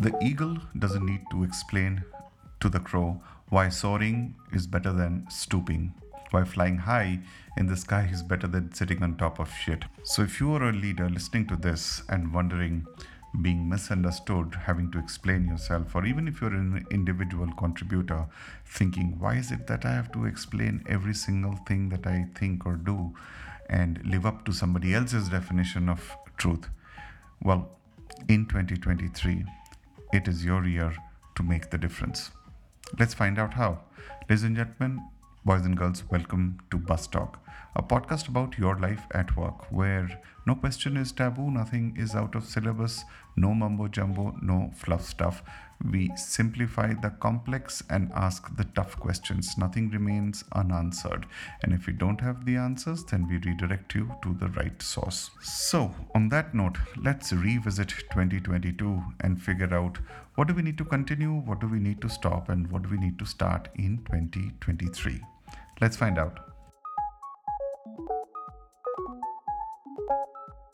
The eagle doesn't need to explain to the crow why soaring is better than stooping, why flying high in the sky is better than sitting on top of shit. So, if you are a leader listening to this and wondering, being misunderstood, having to explain yourself, or even if you're an individual contributor, thinking, why is it that I have to explain every single thing that I think or do and live up to somebody else's definition of truth? Well, in 2023, it is your year to make the difference. Let's find out how. Ladies and gentlemen, boys and girls, welcome to Bus Talk, a podcast about your life at work where no question is taboo, nothing is out of syllabus, no mumbo jumbo, no fluff stuff. We simplify the complex and ask the tough questions. Nothing remains unanswered. And if we don't have the answers, then we redirect you to the right source. So, on that note, let's revisit 2022 and figure out what do we need to continue, what do we need to stop, and what do we need to start in 2023. Let's find out.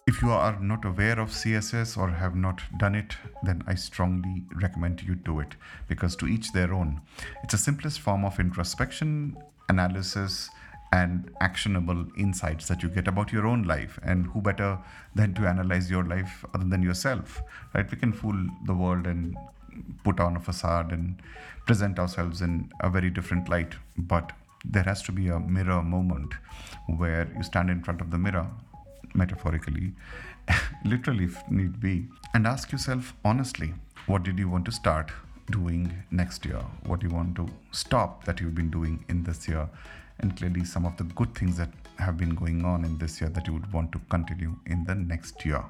If you are not aware of CSS or have not done it, then I strongly recommend you do it because to each their own. It's the simplest form of introspection, analysis, and actionable insights that you get about your own life. And who better than to analyze your life other than yourself, right? We can fool the world and put on a facade and present ourselves in a very different light, but there has to be a mirror moment where you stand in front of the mirror metaphorically, literally if need be, and ask yourself honestly what did you want to start doing next year? What do you want to stop that you've been doing in this year? And clearly, some of the good things that have been going on in this year that you would want to continue in the next year.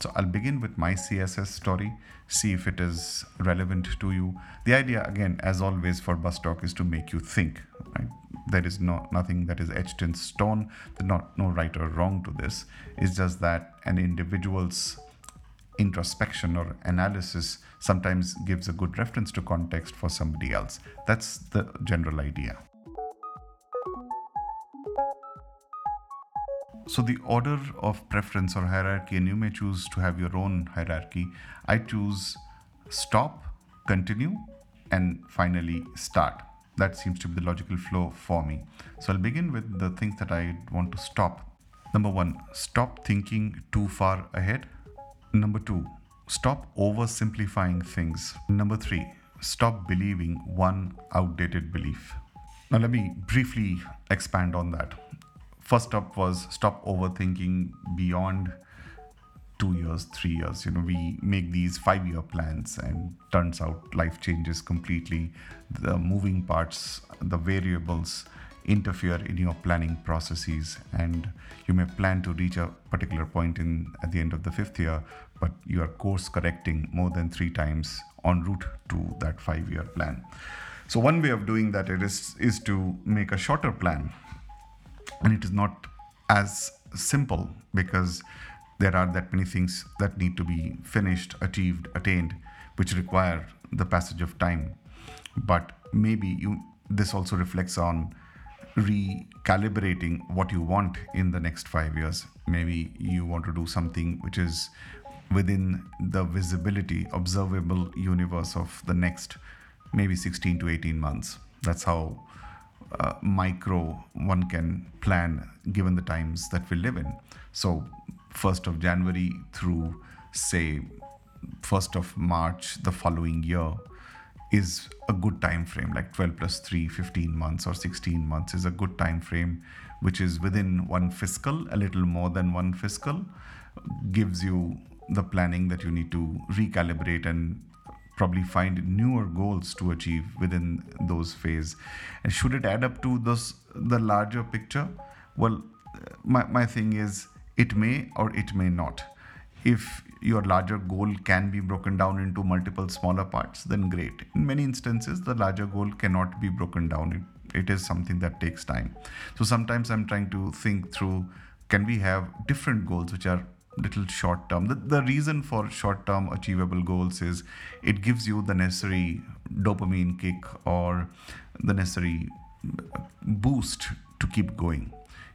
So I'll begin with my CSS story, see if it is relevant to you. The idea, again, as always for Bus Talk, is to make you think. Right? There is no nothing that is etched in stone. There's not no right or wrong to this. It's just that an individual's introspection or analysis sometimes gives a good reference to context for somebody else. That's the general idea. So, the order of preference or hierarchy, and you may choose to have your own hierarchy. I choose stop, continue, and finally start. That seems to be the logical flow for me. So, I'll begin with the things that I want to stop. Number one, stop thinking too far ahead. Number two, stop oversimplifying things. Number three, stop believing one outdated belief. Now, let me briefly expand on that first up was stop overthinking beyond two years, three years. You know, we make these five year plans, and turns out life changes completely. The moving parts, the variables interfere in your planning processes, and you may plan to reach a particular point in at the end of the fifth year, but you are course correcting more than three times en route to that five year plan. So one way of doing that is is to make a shorter plan and it is not as simple because there are that many things that need to be finished achieved attained which require the passage of time. But maybe you this also reflects on recalibrating what you want in the next 5 years. Maybe you want to do something which is within the visibility observable universe of the next maybe 16 to 18 months. That's how uh, micro one can plan given the times that we live in. So, 1st of January through, say, 1st of March the following year is a good time frame like 12 plus 3 15 months or 16 months is a good time frame which is within one fiscal a little more than one fiscal gives you the planning that you need to recalibrate and probably find newer goals to achieve within those phase. And should it add up to those the larger picture? Well my, my thing is it may or it may not. If your larger goal can be broken down into multiple smaller parts then great. In many instances the larger goal cannot be broken down. It, it is something that takes time. So sometimes i'm trying to think through can we have different goals which are little short term. The, the reason for short term achievable goals is it gives you the necessary dopamine kick or the necessary boost to keep going.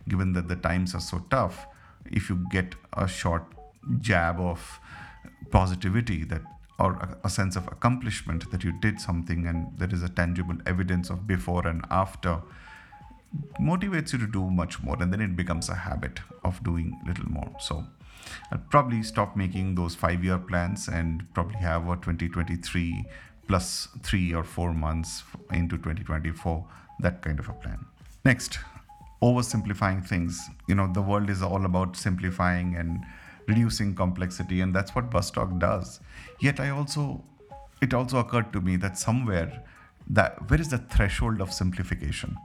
Given that the times are so tough, if you get a short jab of positivity that or a, a, sense of accomplishment that you did something and there is a tangible evidence of before and after motivates you to do much more and then it becomes a habit of doing little more so i'll probably stop making those five year plans and probably have a 2023 plus three or four months into 2024 that kind of a plan. Next oversimplifying things. You know the world is all about simplifying and reducing complexity and that's what bus talk does. Yet i also it also occurred to me that somewhere that where is the threshold of simplification?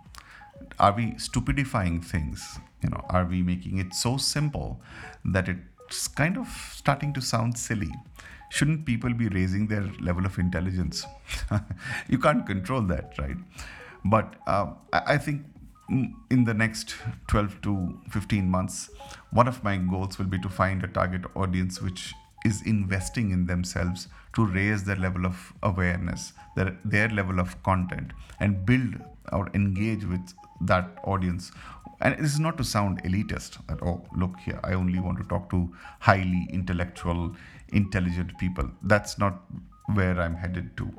Are we stupidifying things? You know are we making it so simple that it's kind of starting to sound silly. Shouldn't people be raising their level of intelligence? You can't control that right? But uh, i think in the next 12 to 15 months one of my goals will be to find a target audience which is investing in themselves to raise their level of awareness their, their level of content and build or engage with that audience. And this is not to sound elitist that oh look here i only want to talk to highly intellectual intelligent people. That's not where i'm headed to.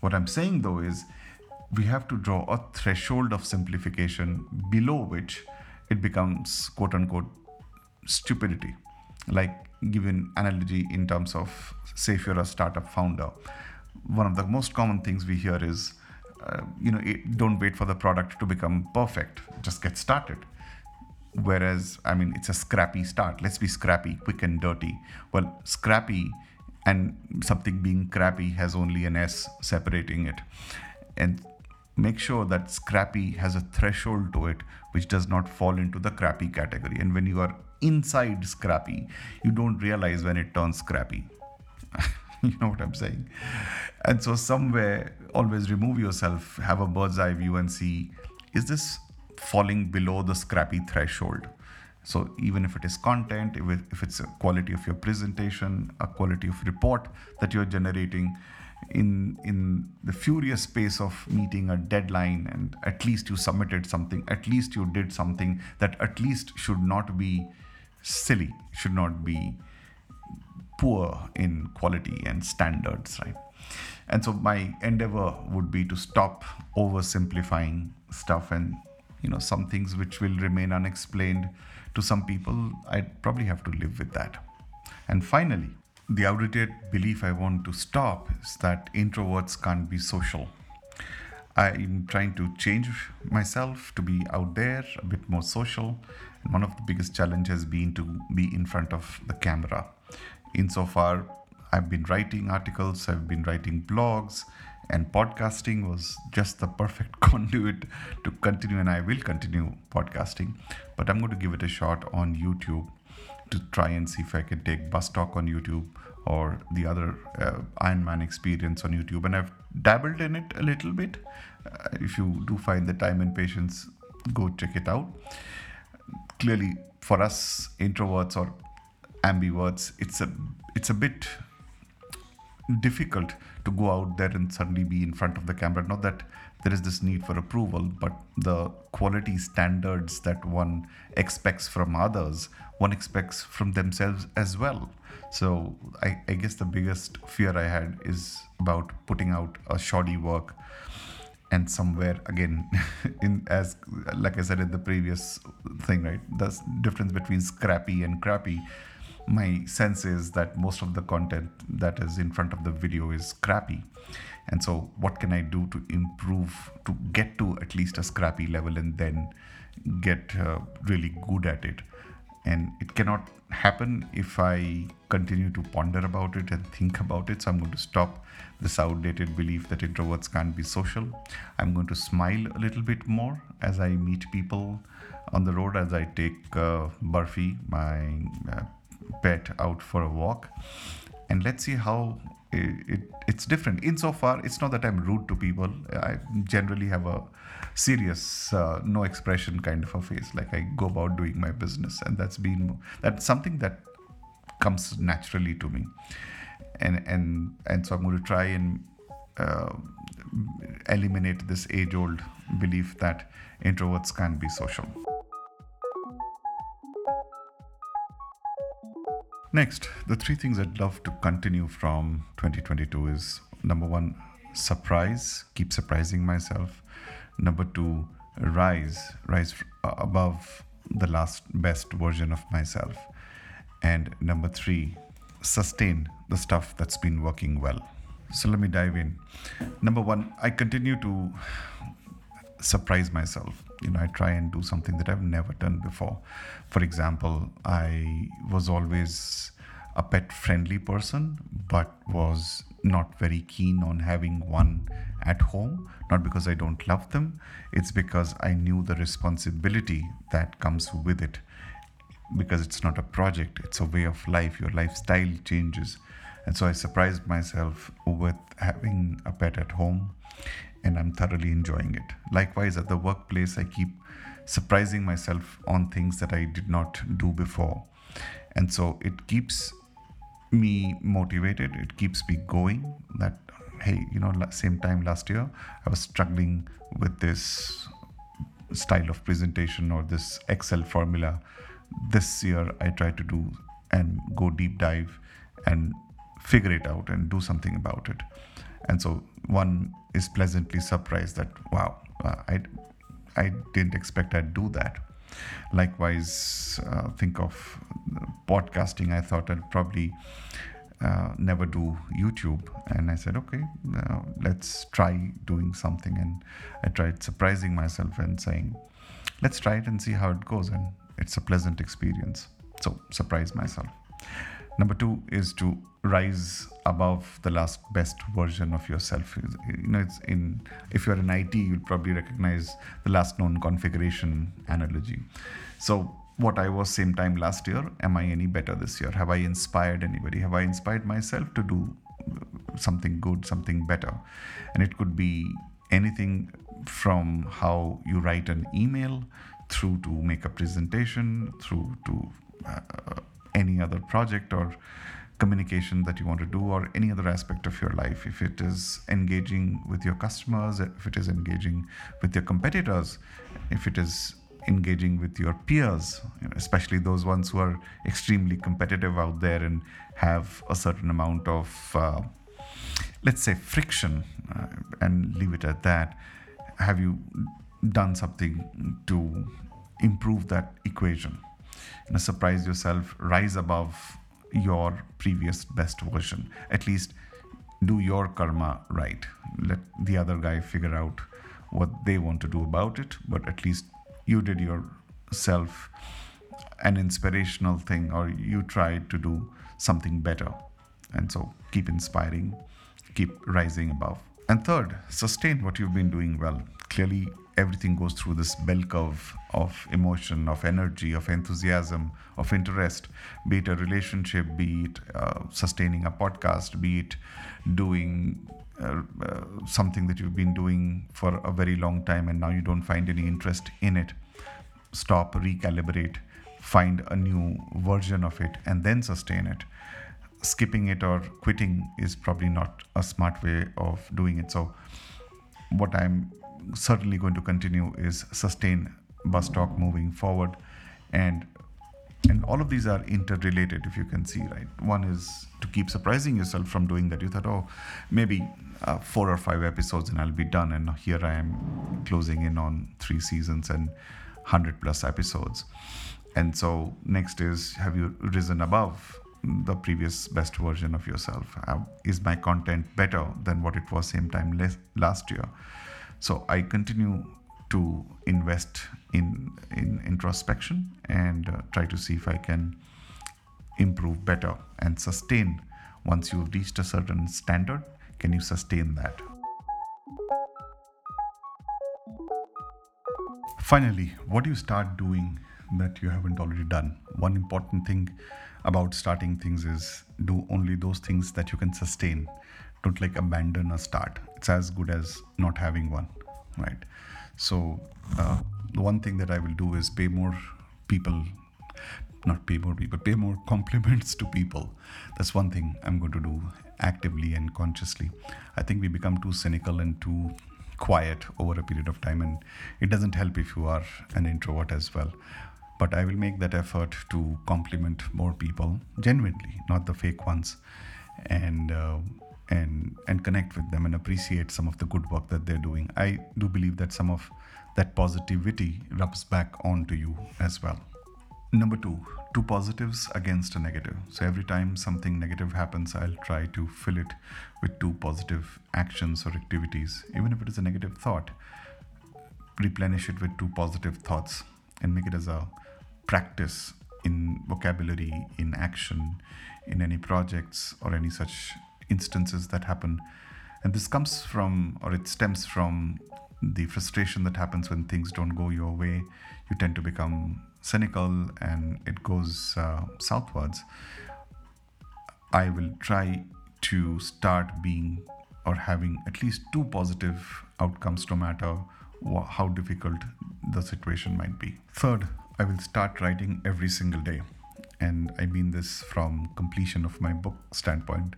What i'm saying though is we have to draw a threshold of simplification below which it becomes quote unquote stupidity. Like give an analogy in terms of say if you're a startup founder one of the most common things we hear is uh, you know, it, don't wait for the product to become perfect. Just get started. Whereas, I mean, it's a scrappy start. Let's be scrappy, quick and dirty. Well, scrappy and something being crappy has only an S separating it. And make sure that scrappy has a threshold to it which does not fall into the crappy category. And when you are inside scrappy, you don't realize when it turns scrappy. you know what I'm saying? And so, somewhere, always remove yourself, have a bird's eye view, and see is this falling below the scrappy threshold? So, even if it is content, if, it, if it's a quality of your presentation, a quality of report that you're generating, in in the furious space of meeting a deadline and at least you submitted something at least you did something that at least should not be silly should not be poor in quality and standards, right? And so my endeavor would be to stop oversimplifying stuff and you know some things which will remain unexplained to some people i'd probably have to live with that and finally the outdated belief i want to stop is that introverts can't be social i'm trying to change myself to be out there a bit more social and one of the biggest challenges has been to be in front of the camera insofar I've been writing articles, I've been writing blogs, and podcasting was just the perfect conduit to continue, and I will continue podcasting. But I'm going to give it a shot on YouTube to try and see if I can take Bus Talk on YouTube or the other uh, Ironman experience on YouTube. And I've dabbled in it a little bit. Uh, if you do find the time and patience, go check it out. Clearly, for us introverts or ambiverts, it's a it's a bit difficult to go out there and suddenly be in front of the camera. Not that there is this need for approval, but the quality standards that one expects from others, one expects from themselves as well. So I, I guess the biggest fear I had is about putting out a shoddy work and somewhere again in as like i said in the previous thing right the difference between scrappy and crappy my sense is that most of the content that is in front of the video is crappy and so what can i do to improve to get to at least a scrappy level and then get uh, really good at it? And it cannot happen if i continue to ponder about it and think about it. So i'm going to stop this outdated belief that introverts can't be social. I'm going to smile a little bit more as i meet people on the road as i take uh, burfi my uh, pet out for a walk. And let's see how it, it, it's different. Insofar it's not that i'm rude to people. I generally have a serious uh, no expression kind of a face. Like i go about doing my business and that's been that's something that comes naturally to me. And and and so i'm going to try and uh, eliminate this age old belief that introverts can't be social Next, the three things I'd love to continue from 2022 is number one, surprise, keep surprising myself. Number two, rise, rise above the last best version of myself. And number three, sustain the stuff that's been working well. So let me dive in. Number one, I continue to surprise myself. You know, I try and do something that I've never done before. For example, I was always a pet friendly person, but was not very keen on having one at home. Not because I don't love them, it's because I knew the responsibility that comes with it. Because it's not a project, it's a way of life. Your lifestyle changes. And so I surprised myself with having a pet at home and I'm thoroughly enjoying it. Likewise, at the workplace, I keep surprising myself on things that I did not do before. And so it keeps me motivated, it keeps me going. That, hey, you know, same time last year, I was struggling with this style of presentation or this Excel formula. This year, I try to do and go deep dive and figure it out and do something about it. And so one is pleasantly surprised that, wow, uh, I, I didn't expect I'd do that. Likewise, uh, think of podcasting. I thought I'd probably uh, never do YouTube. And I said, okay, uh, let's try doing something. And I tried surprising myself and saying, let's try it and see how it goes. And it's a pleasant experience. So, surprise myself. Number two is to rise above the last best version of yourself. You know, it's in if you're in IT, you'll probably recognize the last known configuration analogy. So what I was same time last year, am I any better this year? Have I inspired anybody? Have I inspired myself to do something good, something better? And it could be anything from how you write an email through to make a presentation, through to uh, any other project or communication that you want to do or any other aspect of your life. If it is engaging with your customers if it is engaging with your competitors if it is engaging with your peers especially those ones who are extremely competitive out there and have a certain amount of uh, let's say friction uh, and leave it at that have you done something to improve that equation you know, surprise yourself, rise above your previous best version. At least do your karma right. Let the other guy figure out what they want to do about it, but at least you did yourself an inspirational thing or you tried to do something better. And so keep inspiring, keep rising above. And third, sustain what you've been doing well. Clearly, everything goes through this bell curve of emotion, of energy, of enthusiasm, of interest, be it a relationship, be it uh, sustaining a podcast, be it doing uh, uh, something that you've been doing for a very long time and now you don't find any interest in it. Stop, recalibrate, find a new version of it, and then sustain it. Skipping it or quitting is probably not a smart way of doing it. So, what I'm certainly going to continue is sustain bus talk moving forward. And and all of these are interrelated if you can see right? One is to keep surprising yourself from doing that. You thought oh maybe uh, four or five episodes and i'll be done. And here i am closing in on three seasons and 100 plus episodes. And so next is have you risen above the previous best version of yourself? Uh, is my content better than what it was same time last year so I continue to invest in in introspection and uh, try to see if I can improve better and sustain. Once you've reached a certain standard, can you sustain that? Finally, what do you start doing that you haven't already done? One important thing about starting things is do only those things that you can sustain don't like abandon a start it's as good as not having one right? So uh, the one thing that i will do is pay more people not pay more people pay more compliments to people. That's one thing i'm going to do actively and consciously. I think we become too cynical and too quiet over a period of time and it doesn't help if you are an introvert as well. But I will make that effort to compliment more people genuinely, not the fake ones, and uh, and and connect with them and appreciate some of the good work that they're doing. I do believe that some of that positivity rubs back onto you as well. Number two, two positives against a negative. So every time something negative happens, I'll try to fill it with two positive actions or activities. Even if it is a negative thought, replenish it with two positive thoughts and make it as a practice in vocabulary, in action, in any projects or any such instances that happen. And this comes from, or it stems from the frustration that happens when things don't go your way. You tend to become cynical and it goes uh, southwards. I will try to start being or having at least two positive outcomes no matter how difficult the situation might be. Third, I will start writing every single day. And I mean this from completion of my book standpoint.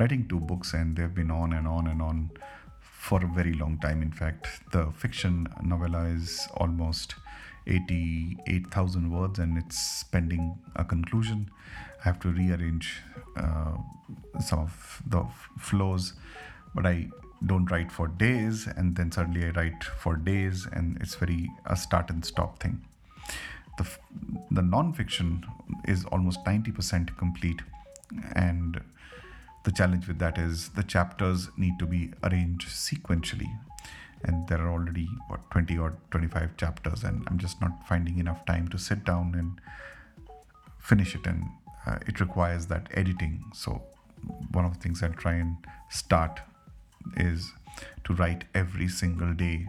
Writing two books, and they've been on and on and on for a very long time. In fact, the fiction novella is almost 88,000 words and it's pending a conclusion. I have to rearrange uh, some of the flows, but I don't write for days and then suddenly I write for days and it's very a start and stop thing. The, the non-fiction is almost 90% complete. And the challenge with that is the chapters need to be arranged sequentially. And there are already what 20 or 25 chapters and i'm just not finding enough time to sit down and finish it. And uh, it requires that editing. So one of the things i try and start is to write every single day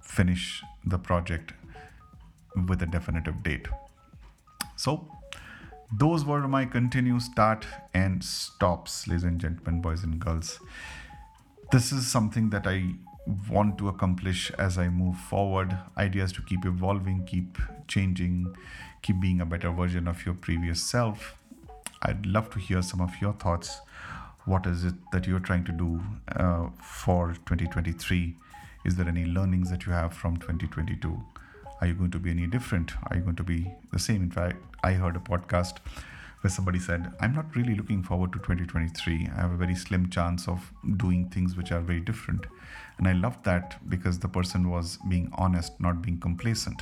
finish the project with a definitive date so those were my continue start and stops ladies and gentlemen boys and girls this is something that i want to accomplish as I move forward. Ideas to keep evolving, keep changing, keep being a better version of your previous self. I'd love to hear some of your thoughts. What is it that you're trying to do uh, for 2023? Is there any learnings that you have from 2022? Are you going to be any different? Are you going to be the same? In fact, I heard a podcast where somebody said, I'm not really looking forward to 2023. I have a very slim chance of doing things which are very different. And I loved that because the person was being honest, not being complacent.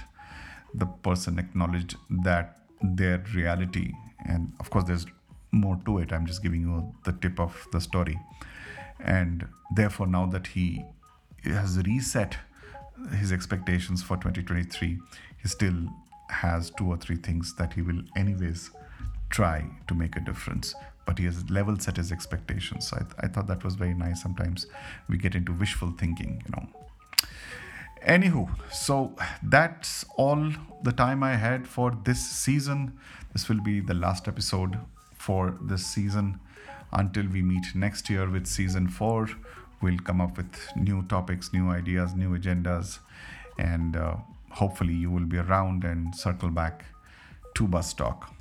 The person acknowledged that their reality, and of course, there's more to it. I'm just giving you the tip of the story. And therefore, now that he has reset his expectations for 2023, he still has two or three things that he will, anyways, try to make a difference. But he has level set his expectations. So I, I thought that was very nice. Sometimes we get into wishful thinking you know. Anywho so that's all the time i had for this season. This will be the last episode for this season until we meet next year with season 4 we'll come up with new topics new ideas new agendas and uh, hopefully you will be around and circle back to bus talk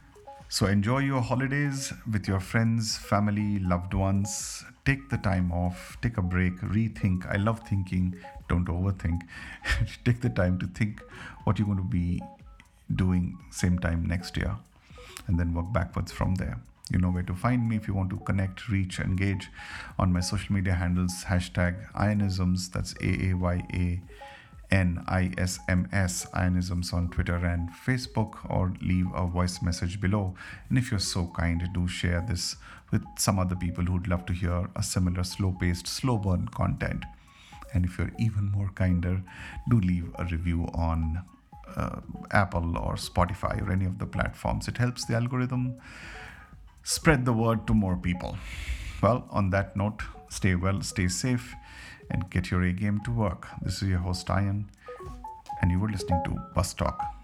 so enjoy your holidays with your friends, family, loved ones. Take the time off, take a break, rethink. I love thinking, don't overthink. take the time to think what you're going to be doing same time next year and then work backwards from there. You know where to find me if you want to connect, reach, engage on my social media handles, hashtag Aayanisms, that's A A Y A NISMS Aayanisms on Twitter and Facebook or leave a voice message below. And if you're so kind, do share this with some other people who'd love to hear a similar slow paced, slow burn content. And if you're even more kinder, do leave a review on uh, Apple or Spotify or any of the platforms. It helps the algorithm spread the word to more people. Well, on that note, stay well, stay safe and get your A game to work. This is your host, Aayan, and you were listening to Bus Talk.